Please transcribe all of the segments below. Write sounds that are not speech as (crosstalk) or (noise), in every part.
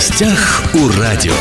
гостях у радио.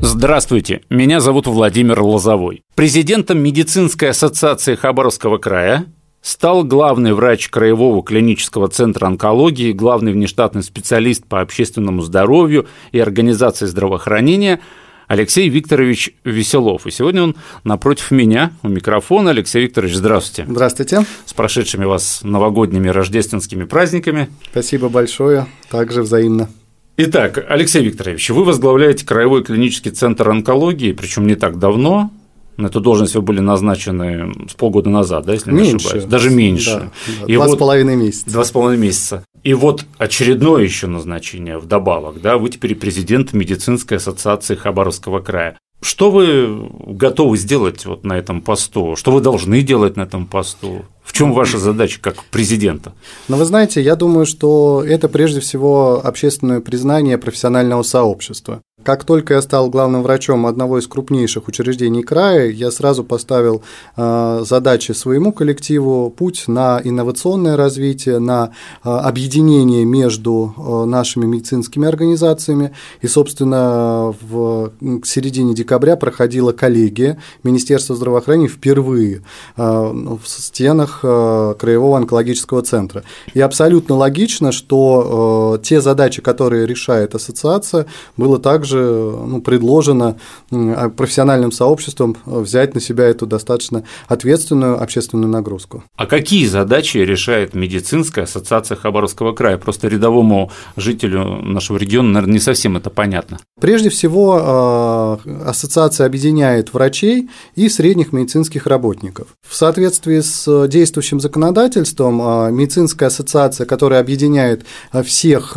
Здравствуйте, меня зовут Владимир Лозовой. Президентом медицинской ассоциации Хабаровского края стал главный врач Краевого клинического центра онкологии, главный внештатный специалист по общественному здоровью и организации здравоохранения Алексей Викторович Веселов. И сегодня он напротив меня у микрофона. Алексей Викторович, здравствуйте. Здравствуйте. С прошедшими вас новогодними рождественскими праздниками. Спасибо большое, также взаимно. Итак, Алексей Викторович, вы возглавляете Краевой клинический центр онкологии, причем не так давно. На эту должность вы были назначены с полгода назад, да, если не меньше. ошибаюсь? Даже меньше. Да. Два вот, с половиной месяца. Два с половиной месяца. И вот очередное еще назначение вдобавок, да, вы теперь президент медицинской ассоциации Хабаровского края. Что вы готовы сделать вот на этом посту? Что вы должны делать на этом посту? В чем ваша задача как президента? Ну, вы знаете, я думаю, что это прежде всего общественное признание профессионального сообщества. Как только я стал главным врачом одного из крупнейших учреждений края, я сразу поставил э, задачи своему коллективу, путь на инновационное развитие, на э, объединение между э, нашими медицинскими организациями. И, собственно, в к середине декабря проходила коллегия Министерства здравоохранения впервые в стенах Краевого онкологического центра. И абсолютно логично, что те задачи, которые решает ассоциация, было также также ну, предложено а, профессиональным сообществом взять на себя эту достаточно ответственную общественную нагрузку. А какие задачи решает медицинская ассоциация Хабаровского края? Просто рядовому жителю нашего региона, наверное, не совсем это понятно. Прежде всего, а, ассоциация объединяет врачей и средних медицинских работников. В соответствии с действующим законодательством, а, медицинская ассоциация, которая объединяет всех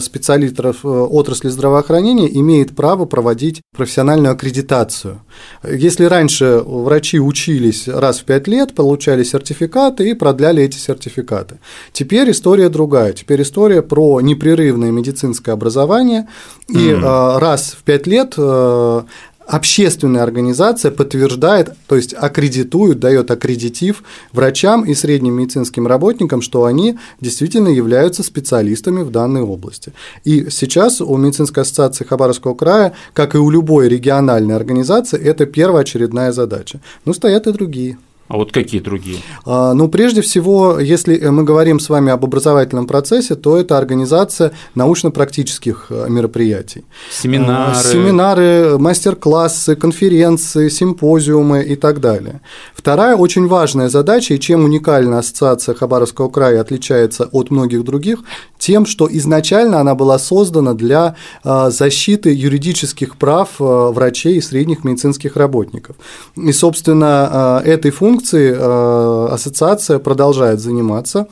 специалистов отрасли здравоохранения, имеет право проводить профессиональную аккредитацию. Если раньше врачи учились раз в пять лет, получали сертификаты и продляли эти сертификаты, теперь история другая. Теперь история про непрерывное медицинское образование, и mm-hmm. раз в пять лет э, общественная организация подтверждает, то есть аккредитует, дает аккредитив врачам и средним медицинским работникам, что они действительно являются специалистами в данной области. И сейчас у медицинской ассоциации Хабаровского края, как и у любой региональной организации, это первоочередная задача. Но стоят и другие. А вот какие другие? А, ну, прежде всего, если мы говорим с вами об образовательном процессе, то это организация научно-практических э, мероприятий. Семинары. А, семинары, мастер-классы, конференции, симпозиумы и так далее. Вторая очень важная задача, и чем уникальна ассоциация Хабаровского края отличается от многих других, тем, что изначально она была создана для э, защиты юридических прав врачей и средних медицинских работников. И, собственно, этой функцией функции э, ассоциация продолжает заниматься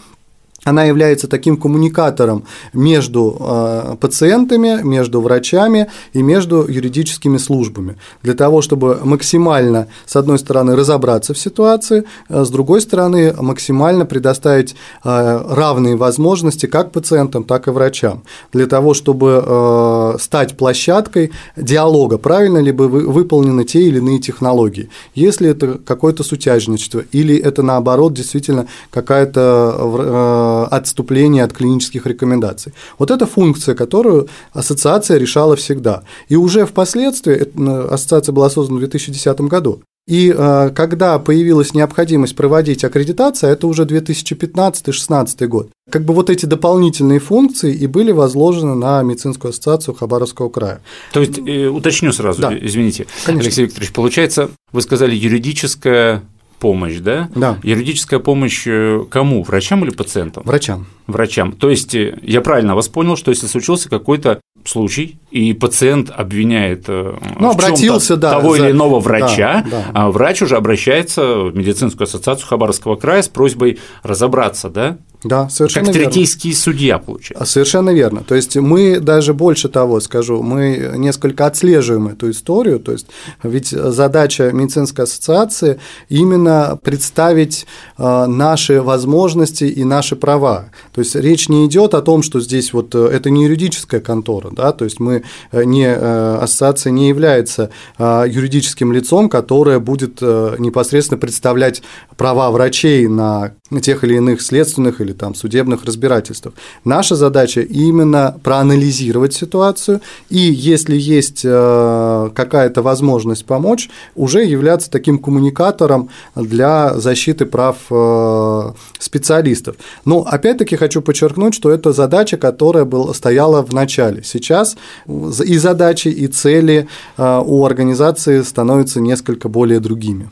она является таким коммуникатором между э, пациентами, между врачами и между юридическими службами, для того, чтобы максимально, с одной стороны, разобраться в ситуации, а с другой стороны, максимально предоставить э, равные возможности как пациентам, так и врачам, для того, чтобы э, стать площадкой диалога, правильно ли бы выполнены те или иные технологии, если это какое-то сутяжничество или это наоборот действительно какая-то отступления от клинических рекомендаций. Вот это функция, которую ассоциация решала всегда. И уже впоследствии, ассоциация была создана в 2010 году, и э, когда появилась необходимость проводить аккредитацию, это уже 2015-2016 год, как бы вот эти дополнительные функции и были возложены на медицинскую ассоциацию Хабаровского края. То есть, э, уточню сразу, да. извините, Конечно. Алексей Викторович, получается, вы сказали юридическая помощь, да? Да. Юридическая помощь э, кому? Врачам или пациентам? Врачам. Врачам. То есть э, я правильно вас понял, что если случился какой-то случай, и пациент обвиняет э, ну, обратился, да, того за... или иного врача, да, да. а врач уже обращается в медицинскую ассоциацию Хабаровского края с просьбой разобраться, да? Да, совершенно как верно. третейский судья, получается. Совершенно верно. То есть мы даже больше того скажу, мы несколько отслеживаем эту историю. То есть ведь задача медицинской ассоциации именно представить э, наши возможности и наши права. То есть речь не идет о том, что здесь вот э, это не юридическая контора, да, то есть мы э, не ассоциация не является юридическим лицом, которое будет непосредственно представлять права врачей на тех или иных следственных или там судебных разбирательствах. Наша задача именно проанализировать ситуацию и, если есть э, какая-то возможность помочь, уже являться таким коммуникатором для защиты прав э, специалистов. Но опять-таки хочу подчеркнуть, что это задача, которая была, стояла в начале. Сейчас и задачи, и цели э, у организации становятся несколько более другими.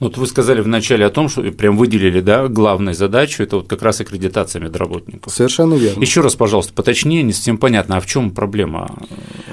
Ну, вот вы сказали вначале о том, что прям выделили, да, главную задачу, это вот как раз аккредитация медработников. Совершенно верно. Еще раз, пожалуйста, поточнее, не совсем понятно, а в чем проблема?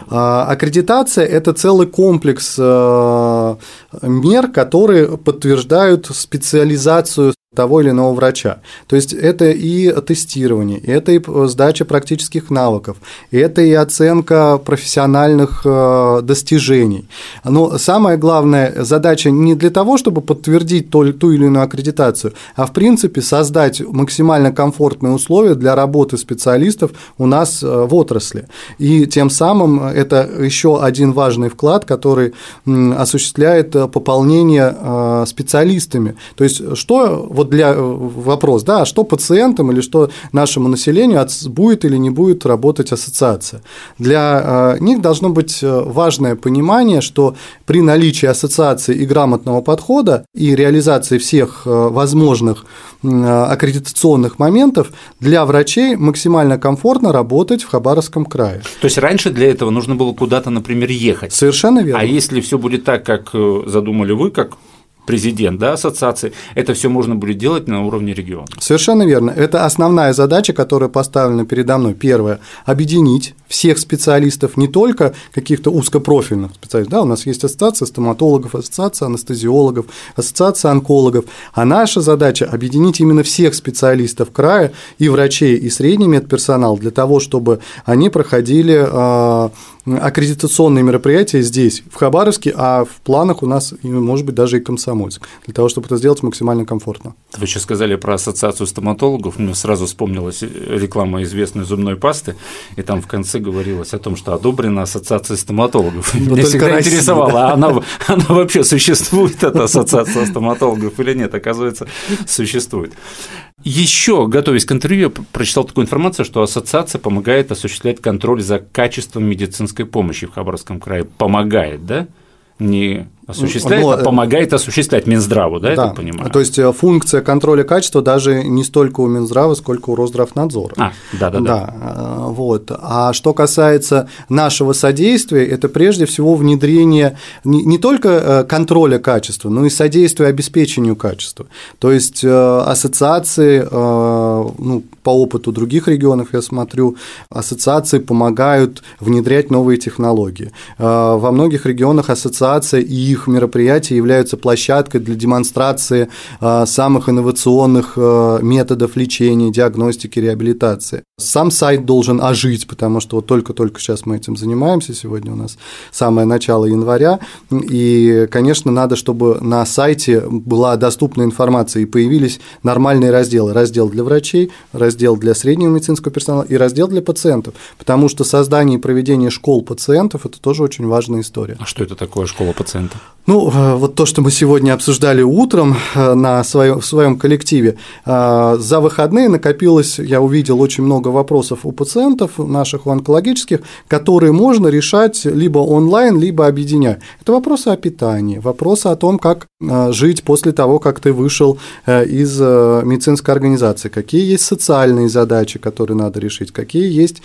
А, аккредитация – это целый комплекс э, мер, которые подтверждают специализацию того или иного врача. То есть это и тестирование, это и сдача практических навыков, это и оценка профессиональных э, достижений. Но самая главная задача не для того, чтобы подтвердить ту или иную аккредитацию, а в принципе создать максимально комфортные условия для работы специалистов у нас э, в отрасли. И тем самым это еще один важный вклад, который осуществляет э, пополнение специалистами. То есть что вот для э, вопрос, да, а что пациентам или что нашему населению будет или не будет работать ассоциация. Для э, них должно быть э, важное понимание, что при наличии ассоциации и грамотного подхода и реализации всех возможных аккредитационных моментов для врачей максимально комфортно работать в Хабаровском крае. То есть раньше для этого нужно было куда-то, например, ехать. Совершенно верно. А если все будет так, как задумали вы, как президент да, ассоциации, это все можно будет делать на уровне региона. Совершенно верно. Это основная задача, которая поставлена передо мной. Первое – объединить всех специалистов, не только каких-то узкопрофильных специалистов. Да, у нас есть ассоциация стоматологов, ассоциация анестезиологов, ассоциация онкологов. А наша задача – объединить именно всех специалистов края и врачей, и средний медперсонал для того, чтобы они проходили а, аккредитационные мероприятия здесь, в Хабаровске, а в планах у нас, может быть, даже и Комсомольск, для того, чтобы это сделать максимально комфортно. Вы сейчас сказали про ассоциацию стоматологов, мне сразу вспомнилась реклама известной зубной пасты, и там в конце говорилось о том, что одобрена ассоциация стоматологов. Но Меня всегда Россия, интересовало, да. а она, она вообще существует, эта ассоциация стоматологов или нет? Оказывается, существует. Еще, готовясь к интервью, я прочитал такую информацию, что ассоциация помогает осуществлять контроль за качеством медицинской помощи в Хабаровском крае. Помогает, да? Не осуществляет, Но, а помогает осуществлять Минздраву, да, да, я так понимаю? То есть э, функция контроля качества даже не столько у Минздрава, сколько у Росздравнадзора. А, да, да, да. да. Э, вот. А что касается нашего содействия, это прежде всего внедрение не, не только э, контроля качества, но и содействия обеспечению качества. То есть ассоциации, ну, по опыту других регионов я смотрю, ассоциации помогают внедрять новые технологии. Во многих регионах ассоциация и их мероприятия являются площадкой для демонстрации а, самых инновационных а, методов лечения, диагностики, реабилитации. Сам сайт должен ожить, потому что вот только-только сейчас мы этим занимаемся, сегодня у нас самое начало января, и, конечно, надо, чтобы на сайте была доступна информация и появились нормальные разделы. Раздел для врачей, раздел для среднего медицинского персонала и раздел для пациентов, потому что создание и проведение школ пациентов – это тоже очень важная история. А что это такое школа пациентов? Ну, э, вот то, что мы сегодня обсуждали утром э, на своем, в своем коллективе, э, за выходные накопилось, я увидел очень много вопросов у пациентов наших, у онкологических, которые можно решать либо онлайн, либо объединяя. Это вопросы о питании, вопросы о том, как жить после того, как ты вышел из медицинской организации, какие есть социальные задачи, которые надо решить, какие есть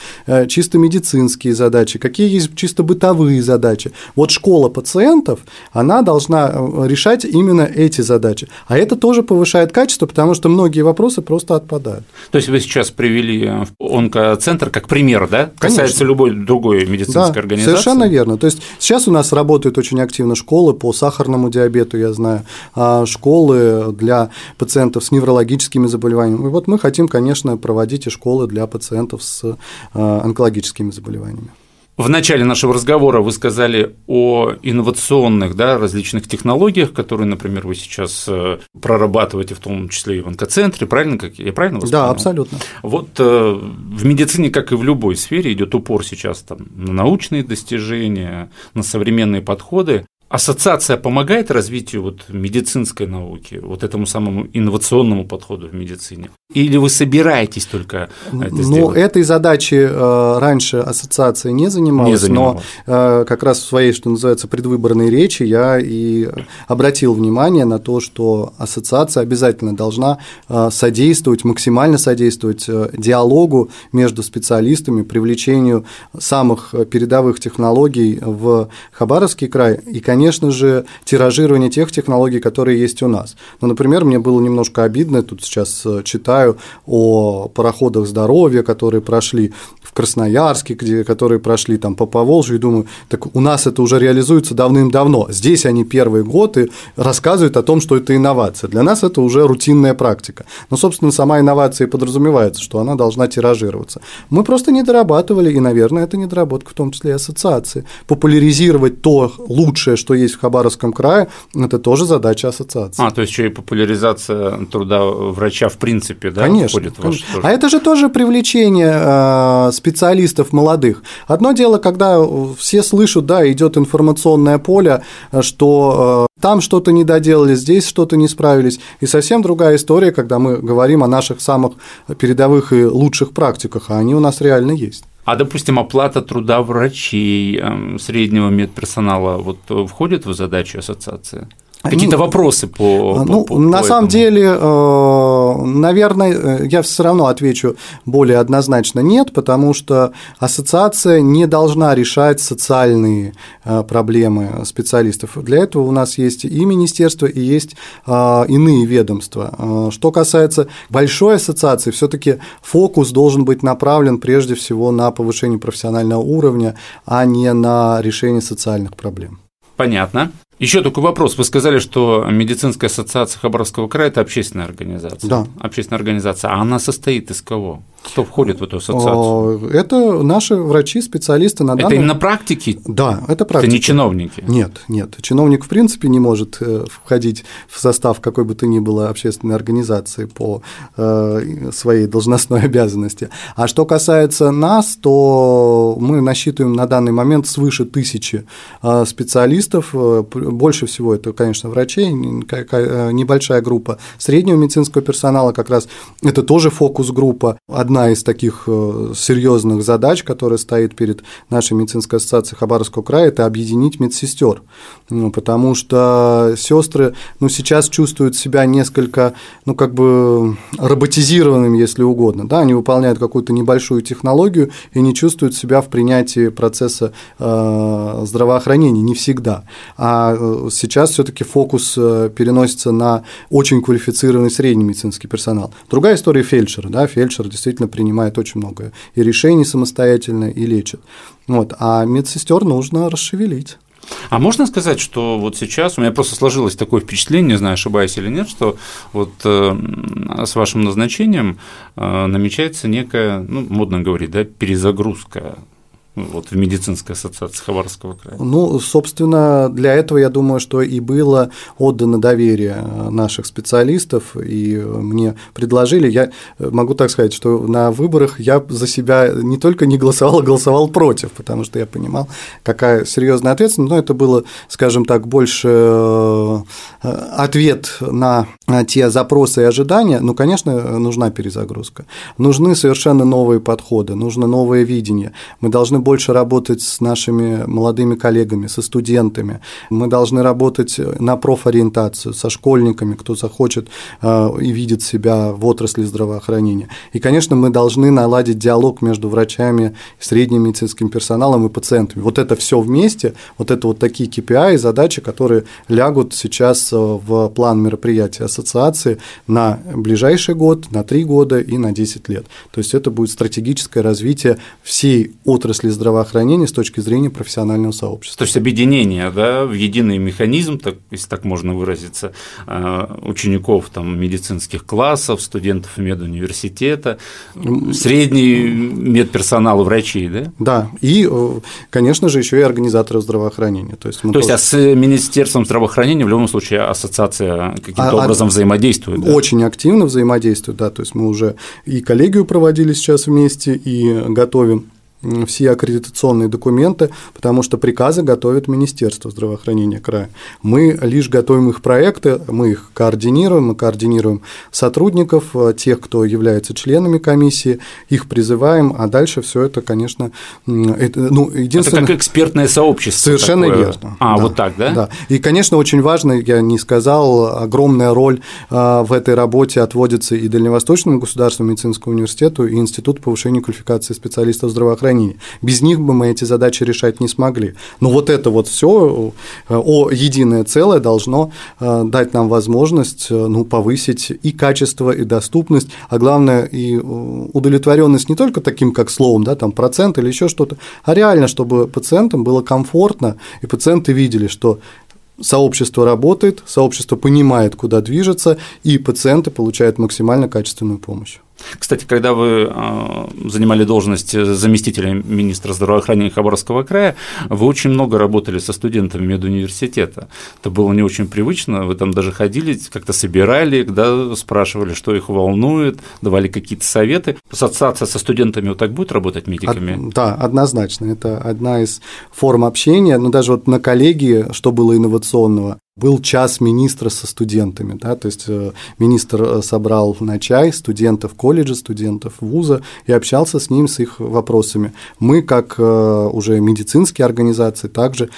чисто медицинские задачи, какие есть чисто бытовые задачи. Вот школа пациентов, она должна э, решать именно эти задачи. А это тоже повышает качество, потому что многие вопросы просто отпадают. То есть вы сейчас привели э, онкоцентр как пример, да? Конечно. Касается любой другой медицинской да, организации. Совершенно верно. То есть сейчас у нас работают очень активно школы по сахарному диабету, я знаю, а школы для пациентов с неврологическими заболеваниями. И вот мы хотим, конечно, проводить и школы для пациентов с э, онкологическими заболеваниями. В начале нашего разговора вы сказали о инновационных да, различных технологиях, которые, например, вы сейчас э, прорабатываете, в том числе и в онкоцентре, правильно? Как я правильно вас Да, понял? абсолютно. Вот э, в медицине, как и в любой сфере, идет упор сейчас там, на научные достижения, на современные подходы. Ассоциация помогает развитию вот медицинской науки, вот этому самому инновационному подходу в медицине? Или вы собираетесь только это ну, сделать? этой задачи э, раньше ассоциация не занималась, не занималась. но э, как раз в своей, что называется, предвыборной речи я и обратил внимание на то, что ассоциация обязательно должна э, содействовать, максимально содействовать диалогу между специалистами, привлечению самых передовых технологий в Хабаровский край и, конечно, конечно же, тиражирование тех технологий, которые есть у нас. Ну, например, мне было немножко обидно, тут сейчас э, читаю о пароходах здоровья, которые прошли в Красноярске, где, которые прошли там по Поволжью, и думаю, так у нас это уже реализуется давным-давно. Здесь они первый год и рассказывают о том, что это инновация. Для нас это уже рутинная практика. Но, собственно, сама инновация и подразумевается, что она должна тиражироваться. Мы просто не дорабатывали, и, наверное, это недоработка в том числе и ассоциации. Популяризировать то лучшее, что есть в Хабаровском крае, это тоже задача ассоциации. А, то есть еще и популяризация труда врача в принципе, да, конечно, входит конечно. ваш А это же тоже привлечение э, специалистов молодых. Одно дело, когда все слышат, да, идет информационное поле, что э, там что-то не доделали, здесь что-то не справились. И совсем другая история, когда мы говорим о наших самых передовых и лучших практиках, а они у нас реально есть. А, допустим, оплата труда врачей, эм, среднего медперсонала вот э, входит в задачу ассоциации? Какие-то вопросы по, ну, по, по на этому? самом деле, э, наверное, э, я все равно отвечу более однозначно нет, потому что ассоциация не должна решать социальные э, проблемы специалистов. Для этого у нас есть и министерство, и есть иные ведомства. Что касается большой ассоциации, все-таки фокус должен быть направлен прежде всего на повышение профессионального уровня, а не на решение социальных проблем. Понятно. Еще такой вопрос. Вы сказали, что медицинская ассоциация Хабаровского края – это общественная организация. Да. Общественная организация. А она состоит из кого? Кто входит в эту ассоциацию? Это наши врачи, специалисты на данный... Это именно практики? Да, это практики. Это не чиновники? Нет, нет. Чиновник, в принципе, не может э, входить в состав какой бы то ни было общественной организации по э, своей должностной (laughs) обязанности. А что касается нас, то мы насчитываем на данный момент свыше тысячи э, специалистов. Больше всего это, конечно, врачей, небольшая группа среднего медицинского персонала, как раз это тоже фокус-группа. Одна из таких э, серьезных задач, которая стоит перед нашей медицинской ассоциацией Хабаровского края, это объединить медсестер, ну, потому что сестры, ну, сейчас чувствуют себя несколько, ну, как бы роботизированными, если угодно, да, они выполняют какую-то небольшую технологию и не чувствуют себя в принятии процесса э, здравоохранения, не всегда, а э, сейчас все-таки фокус переносится на очень квалифицированный средний медицинский персонал. Другая история фельдшера, да, фельдшер действительно принимает очень много и решений самостоятельно, и лечит. Вот, а медсестер нужно расшевелить. А можно сказать, что вот сейчас у меня просто сложилось такое впечатление, не знаю, ошибаюсь или нет, что вот э, с вашим назначением э, намечается некая, ну, модно говорить, да, перезагрузка вот в медицинской ассоциации Хабаровского края? Ну, собственно, для этого, я думаю, что и было отдано доверие наших специалистов, и мне предложили, я могу так сказать, что на выборах я за себя не только не голосовал, а голосовал против, потому что я понимал, какая серьезная ответственность, но это было, скажем так, больше э, ответ на те запросы и ожидания, ну, конечно, нужна перезагрузка, нужны совершенно новые подходы, нужно новое видение, мы должны больше работать с нашими молодыми коллегами, со студентами. Мы должны работать на профориентацию, со школьниками, кто захочет э, и видит себя в отрасли здравоохранения. И, конечно, мы должны наладить диалог между врачами, средним медицинским персоналом и пациентами. Вот это все вместе, вот это вот такие KPI и задачи, которые лягут сейчас э, в план мероприятий ассоциации на ближайший год, на три года и на 10 лет. То есть это будет стратегическое развитие всей отрасли здравоохранения с точки зрения профессионального сообщества. То есть объединение да, в единый механизм, так, если так можно выразиться, э, учеников там, медицинских классов, студентов медуниверситета, средний медперсонал врачей, да? Да, и, э, конечно же, еще и организаторов здравоохранения. То есть, То тоже... есть а с Министерством здравоохранения в любом случае ассоциация каким-то а, образом взаимодействует? Да? Очень активно взаимодействует, да, то есть мы уже и коллегию проводили сейчас вместе, и готовим все аккредитационные документы, потому что приказы готовит Министерство здравоохранения края. Мы лишь готовим их проекты, мы их координируем, мы координируем сотрудников, э, тех, кто является членами комиссии, их призываем, а дальше все это, конечно, это, ну, единственное... Это как экспертное сообщество. Совершенно такое. верно. А, да, вот так, да? Да. И, конечно, очень важно, я не сказал, огромная роль а, в этой работе отводится и Дальневосточному государственному медицинскому университету, и Институту повышения квалификации специалистов здравоохранения. Без них бы мы эти задачи решать не смогли. Но вот это вот все о единое целое должно а, дать нам возможность ну, повысить и качество, и доступность, а главное и удовлетворенность не только таким, как словом, да, там процент или еще что-то, а реально, чтобы пациентам было комфортно, и пациенты видели, что сообщество работает, сообщество понимает, куда движется, и пациенты получают максимально качественную помощь. Кстати, когда вы а, занимали должность заместителя министра здравоохранения Хабаровского края, вы очень много работали со студентами медуниверситета. Это было не очень привычно, вы там даже ходили, как-то собирали, да, спрашивали, что их волнует, давали какие-то советы. Ассоциация со студентами вот так будет работать медиками? От, да, однозначно. Это одна из форм общения. Но даже вот на коллегии, что было инновационного, был час министра со студентами, да, то есть э, министр э, собрал на чай студентов колледжа, студентов вуза и общался с ним с их вопросами. Мы, как э, уже медицинские организации, также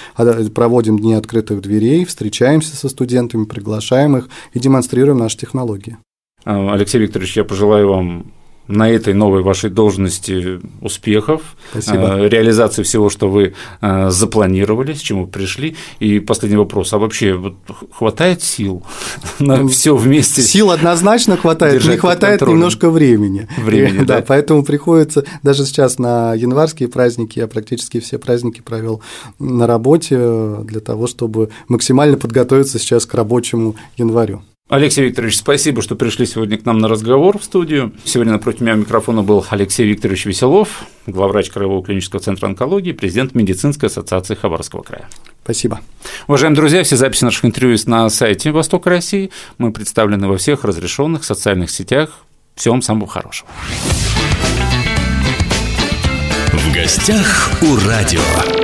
проводим дни открытых дверей, встречаемся со студентами, приглашаем их и демонстрируем наши технологии. Алексей Викторович, я пожелаю вам на этой новой вашей должности успехов, Спасибо. Э, реализации всего, что вы э, запланировали, с чем вы пришли. И последний вопрос: а вообще вот хватает сил (laughs) на ну, все вместе? Сил однозначно хватает, не хватает немножко времени. Времени, (laughs) да, да. Поэтому приходится даже сейчас на январские праздники я практически все праздники провел на работе для того, чтобы максимально подготовиться сейчас к рабочему январю. Алексей Викторович, спасибо, что пришли сегодня к нам на разговор в студию. Сегодня напротив меня микрофона был Алексей Викторович Веселов, главврач Краевого клинического центра онкологии, президент медицинской ассоциации Хабаровского края. Спасибо. Уважаемые друзья, все записи наших интервью есть на сайте Восток России. Мы представлены во всех разрешенных социальных сетях. Всего вам самого хорошего. В гостях у радио.